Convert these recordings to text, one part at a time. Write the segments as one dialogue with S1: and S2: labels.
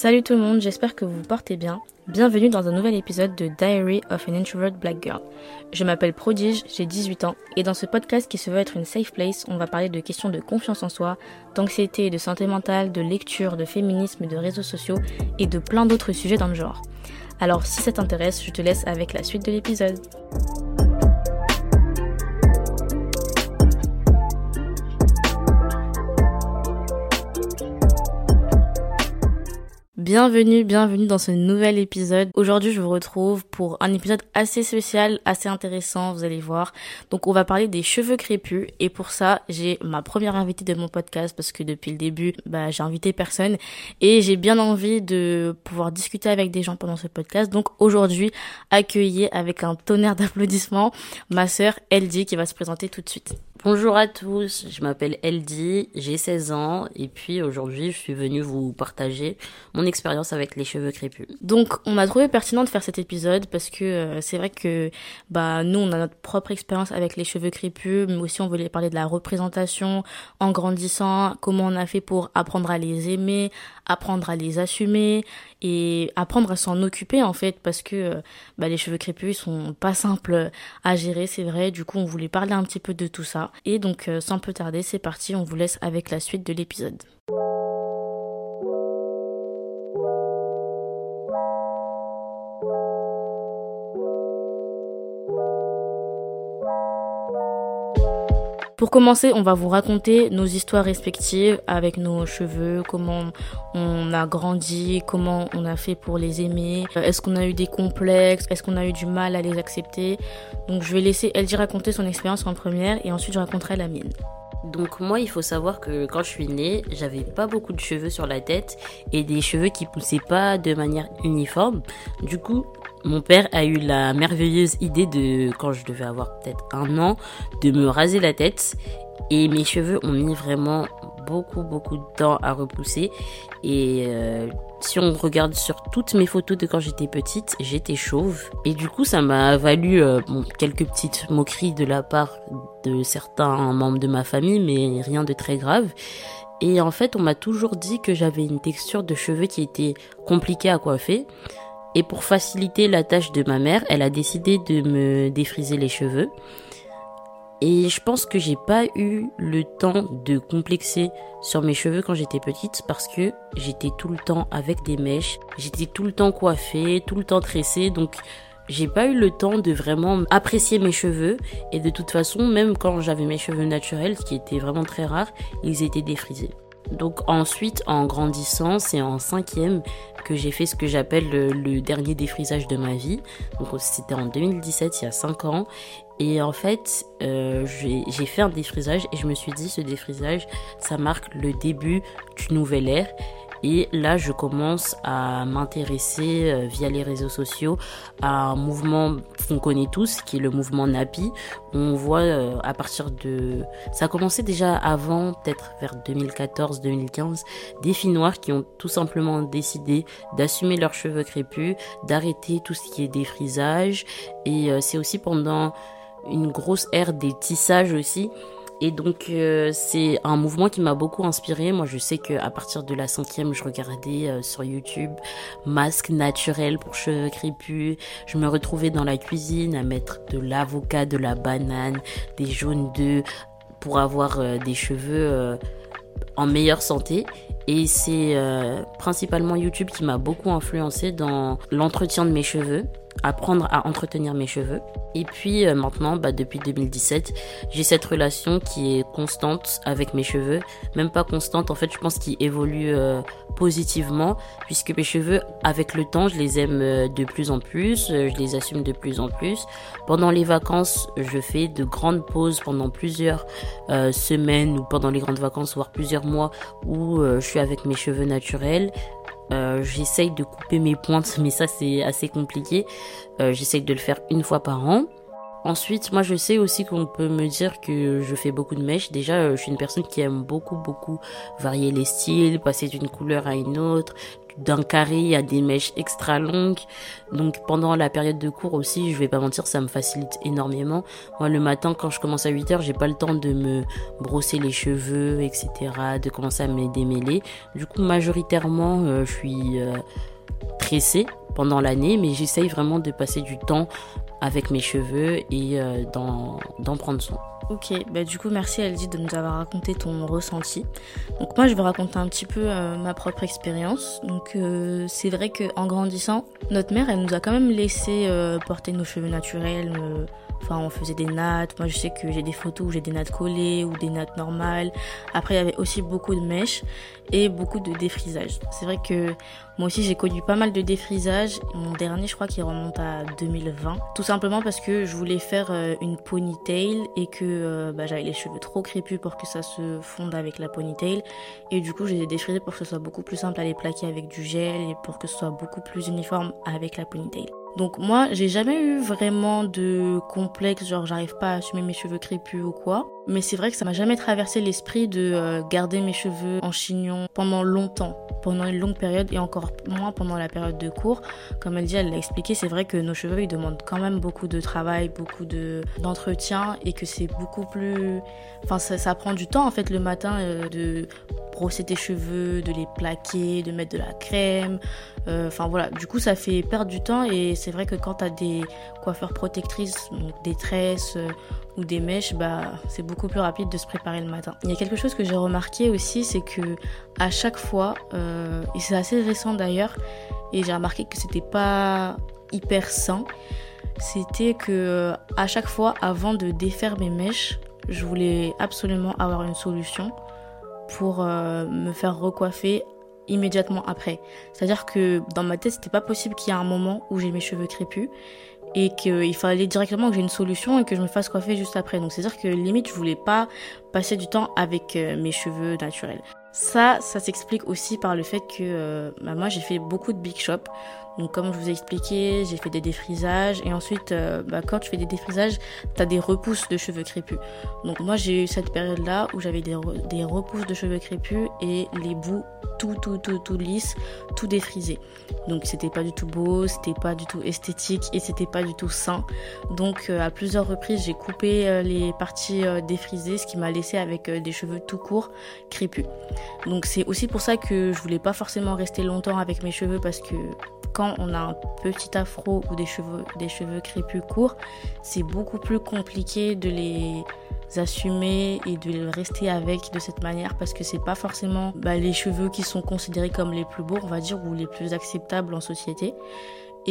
S1: Salut tout le monde, j'espère que vous vous portez bien. Bienvenue dans un nouvel épisode de Diary of an Introvert Black Girl. Je m'appelle Prodige, j'ai 18 ans, et dans ce podcast qui se veut être une safe place, on va parler de questions de confiance en soi, d'anxiété, de santé mentale, de lecture, de féminisme, de réseaux sociaux et de plein d'autres sujets dans le genre. Alors si ça t'intéresse, je te laisse avec la suite de l'épisode. Bienvenue, bienvenue dans ce nouvel épisode. Aujourd'hui, je vous retrouve pour un épisode assez spécial, assez intéressant, vous allez voir. Donc, on va parler des cheveux crépus et pour ça, j'ai ma première invitée de mon podcast parce que depuis le début, bah, j'ai invité personne et j'ai bien envie de pouvoir discuter avec des gens pendant ce podcast. Donc, aujourd'hui, accueillir avec un tonnerre d'applaudissements ma sœur Eldi qui va se présenter tout de suite.
S2: Bonjour à tous, je m'appelle Eldi, j'ai 16 ans et puis aujourd'hui je suis venue vous partager mon expérience avec les cheveux crépus.
S1: Donc on a trouvé pertinent de faire cet épisode parce que euh, c'est vrai que bah nous on a notre propre expérience avec les cheveux crépus mais aussi on voulait parler de la représentation en grandissant, comment on a fait pour apprendre à les aimer, apprendre à les assumer et apprendre à s'en occuper en fait parce que euh, bah, les cheveux crépus sont pas simples à gérer c'est vrai. Du coup on voulait parler un petit peu de tout ça. Et donc euh, sans plus tarder c'est parti on vous laisse avec la suite de l'épisode Pour commencer, on va vous raconter nos histoires respectives avec nos cheveux, comment on a grandi, comment on a fait pour les aimer, euh, est-ce qu'on a eu des complexes, est-ce qu'on a eu du mal à les accepter? Donc je vais laisser LG raconter son expérience en première et ensuite je raconterai la mienne.
S2: Donc moi, il faut savoir que quand je suis née, j'avais pas beaucoup de cheveux sur la tête et des cheveux qui poussaient pas de manière uniforme. Du coup, mon père a eu la merveilleuse idée de, quand je devais avoir peut-être un an, de me raser la tête. Et mes cheveux ont mis vraiment beaucoup, beaucoup de temps à repousser. Et euh, si on regarde sur toutes mes photos de quand j'étais petite, j'étais chauve. Et du coup, ça m'a valu euh, quelques petites moqueries de la part de certains membres de ma famille, mais rien de très grave. Et en fait, on m'a toujours dit que j'avais une texture de cheveux qui était compliquée à coiffer. Et pour faciliter la tâche de ma mère, elle a décidé de me défriser les cheveux. Et je pense que j'ai pas eu le temps de complexer sur mes cheveux quand j'étais petite parce que j'étais tout le temps avec des mèches, j'étais tout le temps coiffée, tout le temps tressée, donc j'ai pas eu le temps de vraiment apprécier mes cheveux. Et de toute façon, même quand j'avais mes cheveux naturels, ce qui était vraiment très rare, ils étaient défrisés. Donc ensuite, en grandissant, c'est en cinquième que j'ai fait ce que j'appelle le, dernier défrisage de ma vie. Donc c'était en 2017, il y a 5 ans. Et en fait, euh, j'ai fait un défrisage et je me suis dit, ce défrisage, ça marque le début du nouvel ère. Et là, je commence à m'intéresser euh, via les réseaux sociaux à un mouvement qu'on connaît tous, qui est le mouvement Napi. On voit euh, à partir de... Ça a commencé déjà avant, peut-être vers 2014-2015, des filles noires qui ont tout simplement décidé d'assumer leurs cheveux crépus, d'arrêter tout ce qui est défrisage. Et euh, c'est aussi pendant une grosse ère des tissages aussi et donc euh, c'est un mouvement qui m'a beaucoup inspiré. Moi je sais que à partir de la cinquième, je regardais euh, sur YouTube masque naturel pour cheveux crépus. Je me retrouvais dans la cuisine à mettre de l'avocat, de la banane, des jaunes d'œufs pour avoir euh, des cheveux en meilleure santé. Et c'est principalement YouTube qui m'a beaucoup influencé dans l'entretien de mes cheveux apprendre à entretenir mes cheveux. Et puis euh, maintenant, bah, depuis 2017, j'ai cette relation qui est constante avec mes cheveux. Même pas constante, en fait, je pense qu'il évolue euh, positivement, puisque mes cheveux, avec le temps, je les aime euh, de plus en plus, je les assume de plus en plus. Pendant les vacances, je fais de grandes pauses pendant plusieurs semaines ou pendant les grandes vacances, voire plusieurs mois où je suis avec mes cheveux naturels. Euh, j'essaye de couper mes pointes, mais ça c'est assez compliqué. Euh, j'essaye de le faire une fois par an. Ensuite, moi je sais aussi qu'on peut me dire que je fais beaucoup de mèches. Déjà, euh, je suis une personne qui aime beaucoup beaucoup varier les styles, passer d'une couleur à une autre, d'un carré à des mèches extra longues. Donc pendant la période de cours aussi, je vais pas mentir, ça me facilite énormément. Moi le matin quand je commence à 8 heures, j'ai pas le temps de me brosser les cheveux, etc., de commencer à me démêler. Du coup majoritairement, euh, je suis euh, tressée pendant l'année, mais j'essaye vraiment de passer du temps avec mes cheveux et euh, d'en prendre soin.
S1: Ok, bah du coup merci Elsie de nous avoir raconté ton ressenti. Donc moi je vais raconter un petit peu euh, ma propre expérience. Donc euh, c'est vrai qu'en grandissant, notre mère elle nous a quand même laissé euh, porter nos cheveux naturels. Enfin, on faisait des nattes. Moi, je sais que j'ai des photos où j'ai des nattes collées ou des nattes normales. Après, il y avait aussi beaucoup de mèches et beaucoup de défrisage. C'est vrai que moi aussi, j'ai connu pas mal de défrisage. Mon dernier, je crois qu'il remonte à 2020. Tout simplement parce que je voulais faire euh, une ponytail et que euh, bah, j'avais les cheveux trop crépus pour que ça se fonde avec la ponytail. Et du coup, je les ai défrisés pour que ce soit beaucoup plus simple à les plaquer avec du gel et pour que ce soit beaucoup plus uniforme avec la ponytail. Donc moi, j'ai jamais eu vraiment de complexe, genre j'arrive pas à assumer mes cheveux crépus ou quoi. Mais c'est vrai que ça m'a jamais traversé l'esprit de euh, garder mes cheveux en chignon pendant longtemps, pendant une longue période et encore moins pendant la période de cours. Comme elle dit, elle l'a expliqué, c'est vrai que nos cheveux ils demandent quand même beaucoup de travail, beaucoup de d'entretien et que c'est beaucoup plus, enfin ça, prend du temps en fait le matin euh, de brosser tes cheveux, de les plaquer, de mettre de la crème. Euh, enfin voilà, du coup ça fait perdre du temps et c'est vrai que quand tu as des coiffeurs protectrices, donc des tresses ou des mèches, bah c'est beaucoup plus rapide de se préparer le matin. Il y a quelque chose que j'ai remarqué aussi, c'est que à chaque fois, euh, et c'est assez récent d'ailleurs, et j'ai remarqué que c'était pas hyper sain, c'était que à chaque fois avant de défaire mes mèches, je voulais absolument avoir une solution pour euh, me faire recoiffer immédiatement après. C'est-à-dire que dans ma tête, c'était pas possible qu'il y ait un moment où j'ai mes cheveux crépus et qu'il fallait directement que j'ai une solution et que je me fasse coiffer juste après. Donc c'est-à-dire que limite, je voulais pas passer du temps avec euh, mes cheveux naturels. Ça, ça s'explique aussi par le fait que euh, bah, moi j'ai fait beaucoup de big shop. Donc comme je vous ai expliqué, j'ai fait des défrisages et ensuite euh, bah, quand tu fais des défrisages, tu as des repousses de cheveux crépus. Donc moi j'ai eu cette période là où j'avais des, repousses de cheveux crépus et les bouts tout tout tout tout lisse, tout défrisé. Donc c'était pas du tout beau, c'était pas du tout esthétique et c'était pas du tout sain. Donc à plusieurs reprises, j'ai coupé les parties défrisées, ce qui m'a avec des cheveux tout courts crépus. Donc c'est aussi pour ça que je voulais pas forcément rester longtemps avec mes cheveux parce que quand on a un petit afro ou des cheveux, des cheveux crépus courts, c'est beaucoup plus compliqué de les assumer et de rester avec de cette manière parce que c'est pas forcément bah, les cheveux qui sont considérés comme les plus beaux, on va dire, ou les plus acceptables en société.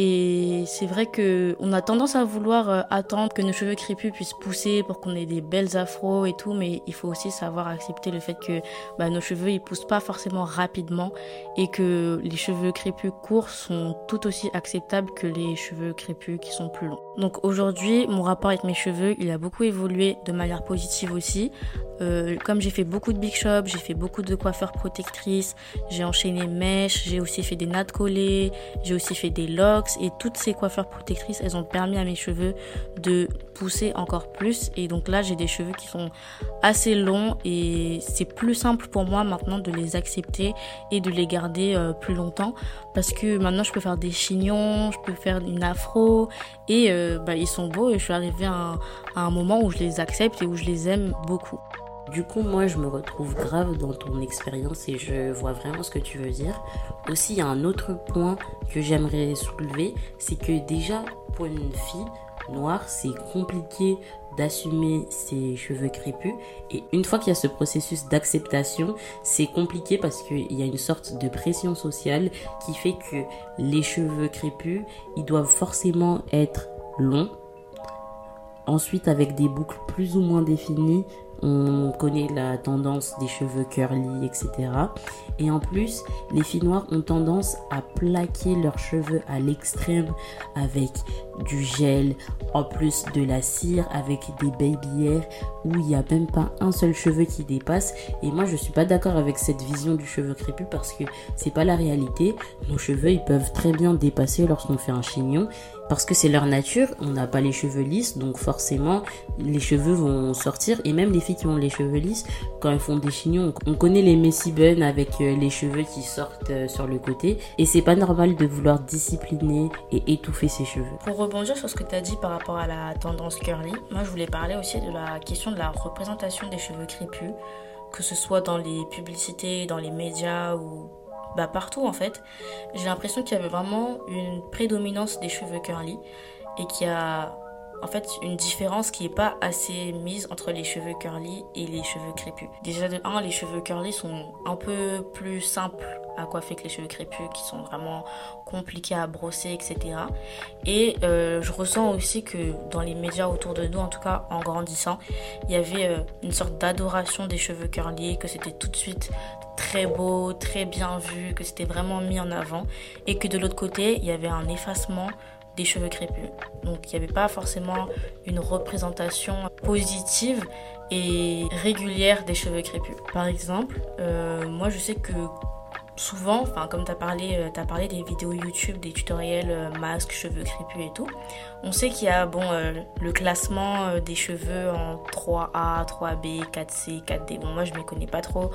S1: Et c'est vrai que on a tendance à vouloir euh, attendre que nos cheveux crépus puissent pousser pour qu'on ait des belles afros et tout, mais il faut aussi savoir accepter le fait que bah, nos cheveux ils poussent pas forcément rapidement et que les cheveux crépus courts sont tout aussi acceptables que les cheveux crépus qui sont plus longs. Donc aujourd'hui, mon rapport avec mes cheveux, il a beaucoup évolué de manière positive aussi. Euh, comme j'ai fait beaucoup de big shop, j'ai fait beaucoup de coiffeurs protectrices, j'ai enchaîné mèches, j'ai aussi fait des nattes collées, j'ai aussi fait des locks et toutes ces coiffeurs protectrices, elles ont permis à mes cheveux de pousser encore plus et donc là j'ai des cheveux qui sont assez longs et c'est plus simple pour moi maintenant de les accepter et de les garder euh, plus longtemps parce que maintenant je peux faire des chignons, je peux faire une afro et euh, bah, ils sont beaux et je suis arrivée à un moment où je les accepte et où je les aime beaucoup.
S2: Du coup, moi, je me retrouve grave dans ton expérience et je vois vraiment ce que tu veux dire. Aussi, il y a un autre point que j'aimerais soulever, c'est que déjà, pour une fille noire, c'est compliqué d'assumer ses cheveux crépus. Et une fois qu'il y a ce processus d'acceptation, c'est compliqué parce qu'il y a une sorte de pression sociale qui fait que les cheveux crépus, ils doivent forcément être longs. Ensuite, avec des boucles plus ou moins définies, on connaît la tendance des cheveux curly, etc. Et en plus, les filles noires ont tendance à plaquer leurs cheveux à l'extrême avec du gel, en plus de la cire, avec des baby hair où il n'y a même pas un seul cheveu qui dépasse. Et moi, je suis pas d'accord avec cette vision du cheveu crépus parce que c'est pas la réalité. Nos cheveux, ils peuvent très bien dépasser lorsqu'on fait un chignon. Parce que c'est leur nature. On n'a pas les cheveux lisses, donc forcément les cheveux vont sortir. Et même les filles qui ont les cheveux lisses, quand elles font des chignons, on connaît les messy buns avec euh, les cheveux qui sortent euh, sur le côté. Et c'est pas normal de vouloir discipliner et étouffer ses cheveux.
S1: Pour rebondir sur ce que tu as dit par rapport à la tendance curly, moi je voulais parler aussi de la question de la représentation des cheveux crépus, que ce soit dans les publicités, dans les médias ou bah, partout en fait, j'ai l'impression qu'il y avait vraiment une prédominance des cheveux curly et qu'il y a en fait une différence qui n'est pas assez mise entre les cheveux curly et les cheveux crépus. Déjà de 1, les cheveux curly sont un peu plus simples à coiffer que les cheveux crépus qui sont vraiment compliqués à brosser, etc. Et euh, je ressens aussi que dans les médias autour de nous, en tout cas en grandissant, il y avait euh, une sorte d'adoration des cheveux curly, que c'était tout de suite très beau, très bien vu, que c'était vraiment mis en avant, et que de l'autre côté, il y avait un effacement des cheveux crépus. Donc il n'y avait pas forcément une représentation positive et régulière des cheveux crépus. Par exemple, euh, moi je sais que souvent, enfin comme tu as parlé, euh, parlé des vidéos YouTube, des tutoriels euh, masques, cheveux crépus et tout. On sait qu'il y a bon euh, le classement des cheveux en 3A, 3B, 4C, 4D. Bon moi je ne me connais pas trop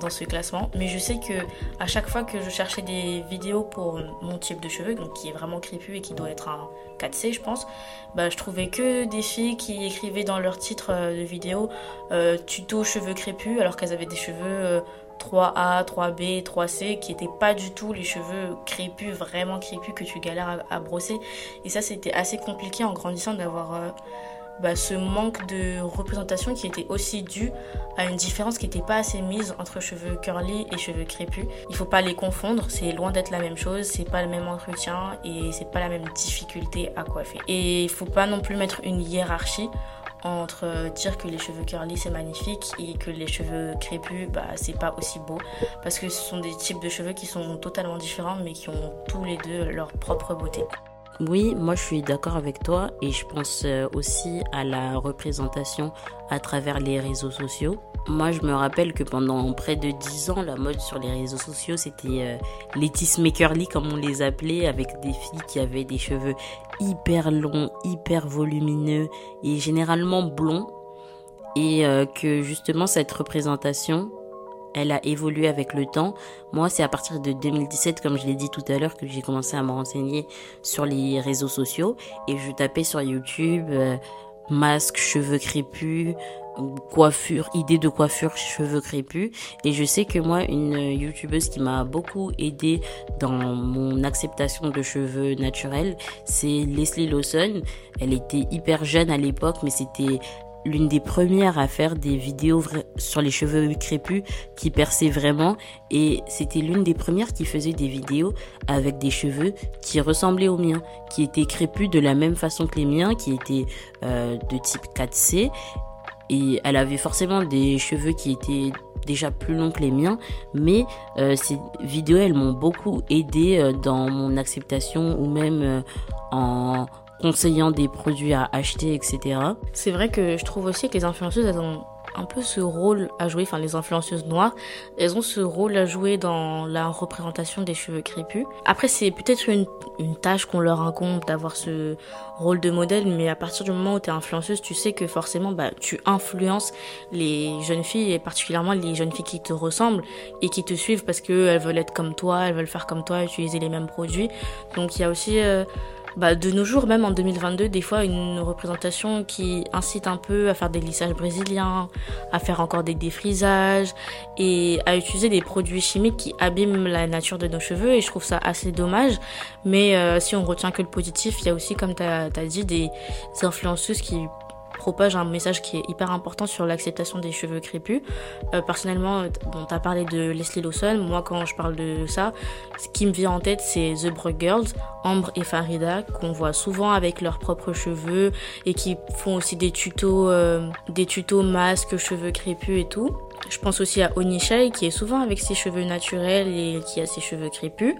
S1: dans ce classement, mais je sais que à chaque fois que je cherchais des vidéos pour mon type de cheveux, donc qui est vraiment crépus et qui doit être un 4C je pense, bah je trouvais que des filles qui écrivaient dans leur titre de vidéo tuto cheveux crépus alors qu'elles avaient des cheveux 3A, 3B, 3C, qui n'étaient pas du tout les cheveux crépus, vraiment crépus, que tu galères à, brosser. Et ça, c'était assez compliqué en grandissant d'avoir euh, bah, ce manque de représentation qui était aussi dû à une différence qui n'était pas assez mise entre cheveux curly et cheveux crépus. Il faut pas les confondre, c'est loin d'être la même chose, c'est pas le même entretien et c'est pas la même difficulté à coiffer. Et il faut pas non plus mettre une hiérarchie entre dire que les cheveux curly c'est magnifique et que les cheveux crépus bah c'est pas aussi beau parce que ce sont des types de cheveux qui sont totalement différents mais qui ont tous les deux leur propre beauté.
S2: Oui, moi je suis d'accord avec toi et je pense euh, aussi à la représentation à travers les réseaux sociaux. Moi je me rappelle que pendant près de 10 ans, la mode sur les réseaux sociaux c'était euh, les comme on les appelait avec des filles qui avaient des cheveux hyper longs, hyper volumineux et généralement blonds. Et euh, que justement cette représentation elle a évolué avec le temps. Moi, c'est à partir de 2017, comme je l'ai dit tout à l'heure, que j'ai commencé à me renseigner sur les réseaux sociaux et je tapais sur YouTube euh, masque, cheveux crépus, coiffure, idée de coiffure, cheveux crépus. Et je sais que moi, une youtubeuse qui m'a beaucoup aidé dans mon acceptation de cheveux naturels, c'est Leslie Lawson. Elle était hyper jeune à l'époque, mais c'était l'une des premières à faire des vidéos sur les cheveux crépus qui perçaient vraiment. Et c'était l'une des premières qui faisait des vidéos avec des cheveux qui ressemblaient aux miens, qui étaient crépus de la même façon que les miens, qui étaient euh, de type 4C et elle avait forcément des cheveux qui étaient déjà plus longs que les miens, mais euh, ces vidéos elles m'ont beaucoup aidé euh, dans mon acceptation ou même en conseillant des produits à acheter, etc.
S1: C'est vrai que je trouve aussi que les influenceuses, elles ont un peu ce rôle à jouer, enfin les influenceuses noires, elles ont ce rôle à jouer dans la représentation des cheveux crépus. Après c'est peut-être une, tâche qu'on leur incombe d'avoir ce rôle de modèle, mais à partir du moment où tu es influenceuse, tu sais que forcément bah, tu influences les jeunes filles et particulièrement les jeunes filles qui te ressemblent et qui te suivent parce qu'elles veulent être comme toi, elles veulent faire comme toi, utiliser les mêmes produits. Donc il y a aussi... Euh, bah, de nos jours, même en 2022, des fois une représentation qui incite un peu à faire des lissages brésiliens, à faire encore des défrisages et à utiliser des produits chimiques qui abîment la nature de nos cheveux et je trouve ça assez dommage. Mais euh, si on retient que le positif, il y a aussi, comme tu as, as, dit, des influenceuses qui propage un message qui est hyper important sur l'acceptation des cheveux crépus. Euh, personnellement, bon, t'as parlé de Leslie Lawson. Moi, quand je parle de ça, ce qui me vient en tête, c'est The Broke Girls, Ambre et Farida, qu'on voit souvent avec leurs propres cheveux et qui font aussi des tutos, euh, des tutos masques, cheveux crépus et tout. Je pense aussi à Onishai, qui est souvent avec ses cheveux naturels et qui a ses cheveux crépus.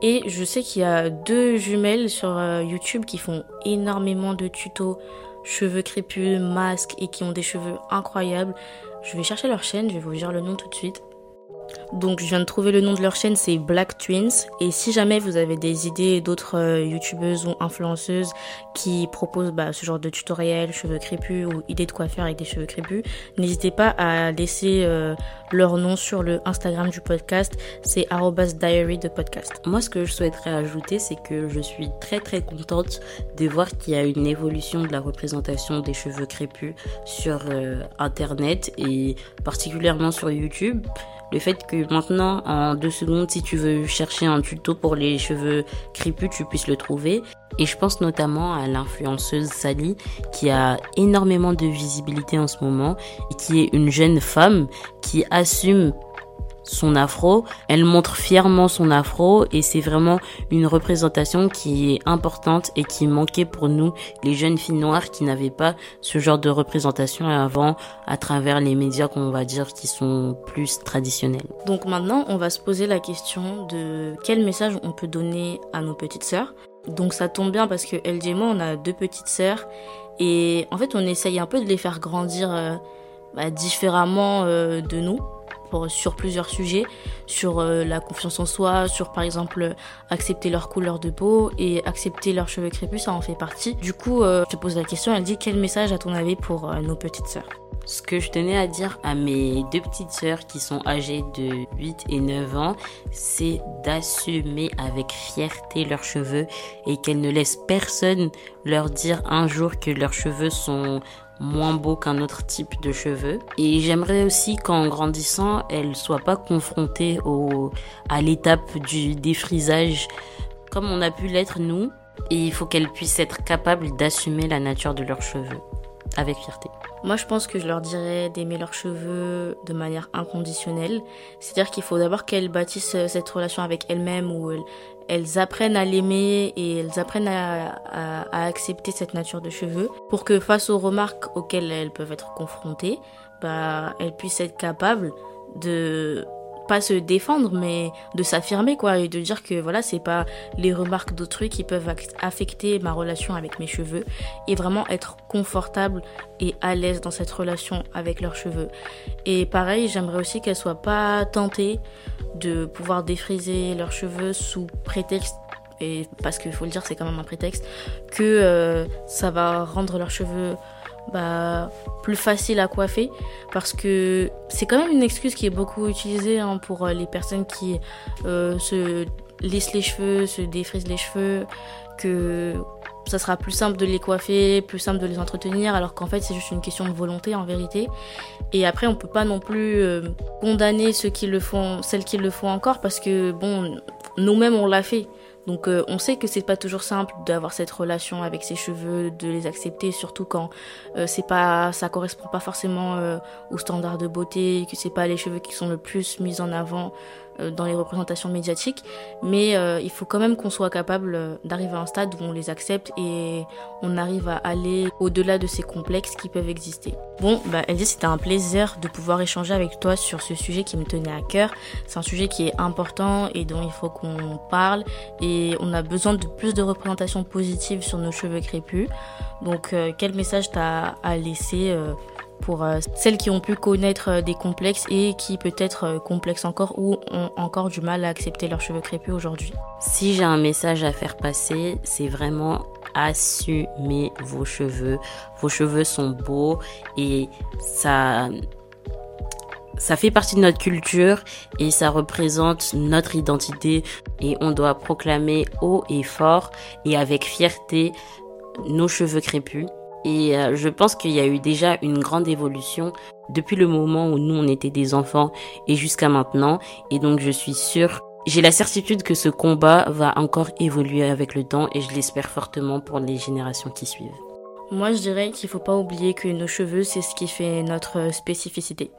S1: Et je sais qu'il y a deux jumelles sur euh, YouTube qui font énormément de tutos cheveux crépus, masques et qui ont des cheveux incroyables. Je vais chercher leur chaîne, je vais vous dire le nom tout de suite. Donc je viens de trouver le nom de leur chaîne, c'est Black Twins. Et si jamais vous avez des idées d'autres euh, youtubeuses ou influenceuses qui proposent bah, ce genre de tutoriel, cheveux crépus ou idées de quoi faire avec des cheveux crépus, n'hésitez pas à laisser euh, leur nom sur le Instagram du podcast. C'est diary de podcast.
S2: Moi, ce que je souhaiterais ajouter, c'est que je suis très très contente de voir qu'il y a une évolution de la représentation des cheveux crépus sur euh, Internet et particulièrement sur YouTube le fait que maintenant, en deux secondes, si tu veux chercher un tuto pour les cheveux crépus, tu puisses le trouver. Et je pense notamment à l'influenceuse Sally, qui a énormément de visibilité en ce moment, et qui est une jeune femme qui assume son afro, elle montre fièrement son afro et c'est vraiment une représentation qui est importante et qui manquait pour nous, les jeunes filles noires qui n'avaient pas ce genre de représentation avant à travers les médias qu'on va dire qui sont plus traditionnels.
S1: Donc maintenant, on va se poser la question de quel message on peut donner à nos petites sœurs. Donc ça tombe bien parce que elle et moi, on a deux petites sœurs et en fait, on essaye un peu de les faire grandir euh, bah, différemment euh, de nous sur plusieurs sujets, sur euh, la confiance en soi, sur par exemple accepter leur couleur de peau et accepter leurs cheveux crépus, ça en fait partie. Du coup, euh, je te pose la question, elle dit quel message à ton avis pour euh, nos petites sœurs?
S2: Ce que je tenais à dire à mes deux petites sœurs qui sont âgées de 8 et 9 ans, c'est d'assumer avec fierté leurs cheveux et qu'elles ne laissent personne leur dire un jour que leurs cheveux sont moins beau qu'un autre type de cheveux. Et j'aimerais aussi qu'en grandissant, elle soit pas confrontée au, à l'étape du défrisage comme on a pu l'être nous. Et il faut qu'elle puisse être capable d'assumer la nature de leurs cheveux avec fierté.
S1: Moi, je pense que je leur dirais d'aimer leurs cheveux de manière inconditionnelle. C'est-à-dire qu'il faut d'abord qu'elles bâtissent cette relation avec elles-mêmes où elles apprennent à l'aimer et elles apprennent à, à, accepter cette nature de cheveux pour que face aux remarques auxquelles elles peuvent être confrontées, bah, elles puissent être capables de pas se défendre mais de s'affirmer quoi et de dire que voilà c'est pas les remarques d'autrui qui peuvent affecter ma relation avec mes cheveux et vraiment être confortable et à l'aise dans cette relation avec leurs cheveux. Et pareil j'aimerais aussi qu'elles soient pas tentées de pouvoir défriser leurs cheveux sous prétexte et parce qu'il faut le dire c'est quand même un prétexte que euh, ça va rendre leurs cheveux bah, plus facile à coiffer parce que c'est quand même une excuse qui est beaucoup utilisée hein, pour euh, les personnes qui euh, se lissent les cheveux, se défrisent les cheveux, que ça sera plus simple de les coiffer, plus simple de les entretenir, alors qu'en fait c'est juste une question de volonté en vérité. Et après on peut pas non plus euh, condamner ceux qui le font, celles qui le font encore, parce que bon, nous-mêmes on l'a fait. Donc euh, on sait que c'est pas toujours simple d'avoir cette relation avec ses cheveux, de les accepter, surtout quand euh, c'est pas, ça correspond pas forcément euh, aux standards de beauté, que c'est pas les cheveux qui sont le plus mis en avant dans les représentations médiatiques, mais euh, il faut quand même qu'on soit capable euh, d'arriver à un stade où on les accepte et on arrive à aller au-delà de ces complexes qui peuvent exister. Bon, bah dit c'était un plaisir de pouvoir échanger avec toi sur ce sujet qui me tenait à cœur. C'est un sujet qui est important et dont il faut qu'on parle et on a besoin de plus de représentations positives sur nos cheveux crépus. Donc quel message t'as à laisser pour euh, celles qui ont pu connaître euh, des complexes et qui peut-être euh, complexes encore ou ont encore du mal à accepter leurs cheveux crépus aujourd'hui.
S2: Si j'ai un message à faire passer, c'est vraiment assumer vos cheveux. Vos cheveux sont beaux et ça ça fait partie de notre culture et ça représente notre identité et on doit proclamer haut et fort et avec fierté nos cheveux crépus et euh, je pense qu'il y a eu déjà une grande évolution depuis le moment où nous on était des enfants et jusqu'à maintenant. Et donc je suis sûre, j'ai la certitude que ce combat va encore évoluer avec le temps et je l'espère fortement pour les générations qui suivent.
S1: Moi, je dirais qu'il faut pas oublier que nos cheveux, c'est ce qui fait notre spécificité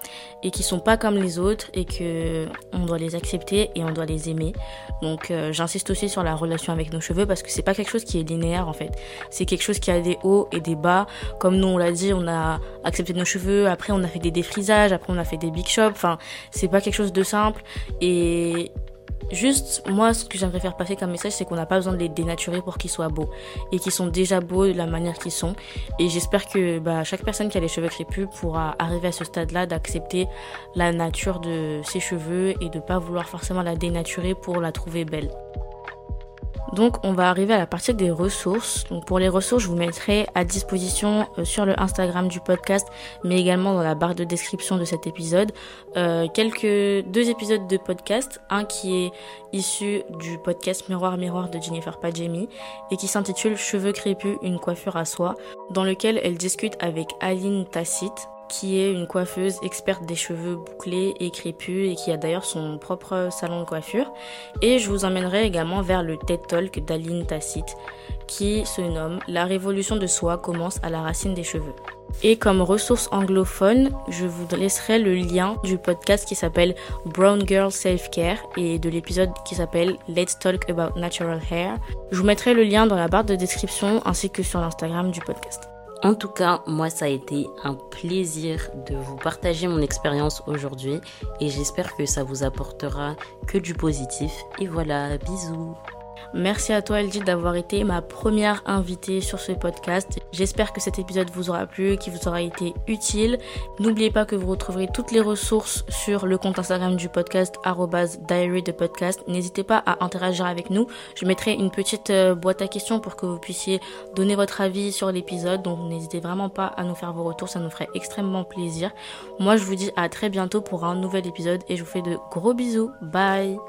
S1: et qu'ils sont pas comme les autres et que on doit les accepter et on doit les aimer. Donc, euh, j'insiste aussi sur la relation avec nos cheveux parce que c'est pas quelque chose qui est linéaire en fait. C'est quelque chose qui a des hauts et des bas. Comme nous, on l'a dit, on a accepté nos cheveux. Après, on a fait des défrisages. Après, on a fait des big shops. Enfin, c'est pas quelque chose de simple et Juste, moi, ce que j'aimerais faire passer comme message, c'est qu'on n'a pas besoin de les dénaturer pour qu'ils soient beaux. Et qu'ils sont déjà beaux de la manière qu'ils sont. Et j'espère que bah, chaque personne qui a les cheveux crépus pourra arriver à ce stade-là d'accepter la nature de ses cheveux et de pas vouloir forcément la dénaturer pour la trouver belle. Donc on va arriver à la partie des ressources. Donc pour les ressources, je vous mettrai à disposition euh, sur le Instagram du podcast, mais également dans la barre de description de cet épisode, euh, quelques deux épisodes de podcast, un qui est issu du podcast Miroir Miroir de Jennifer Padjemi et qui s'intitule Cheveux crépus, une coiffure à soi, dans lequel elle discute avec Aline Tacite qui est une coiffeuse experte des cheveux bouclés et crépus et qui a d'ailleurs son propre salon de coiffure. Et je vous emmènerai également vers le TED Talk d'Aline Tacite qui se nomme La révolution de soi commence à la racine des cheveux. Et comme ressource anglophone, je vous laisserai le lien du podcast qui s'appelle Brown Girl Self Care et de l'épisode qui s'appelle Let's Talk About Natural Hair. Je vous mettrai le lien dans la barre de description ainsi que sur l'Instagram du podcast.
S2: En tout cas, moi, ça a été un plaisir de vous partager mon expérience aujourd'hui et j'espère que ça vous apportera que du positif. Et voilà, bisous.
S1: Merci à toi LG d'avoir été ma première invitée sur ce podcast. J'espère que cet épisode vous aura plu, qu'il vous aura été utile. N'oubliez pas que vous retrouverez toutes les ressources sur le compte Instagram du podcast diary de podcast. N'hésitez pas à interagir avec nous. Je mettrai une petite euh, boîte à questions pour que vous puissiez donner votre avis sur l'épisode. Donc n'hésitez vraiment pas à nous faire vos retours, ça nous ferait extrêmement plaisir. Moi je vous dis à très bientôt pour un nouvel épisode et je vous fais de gros bisous. Bye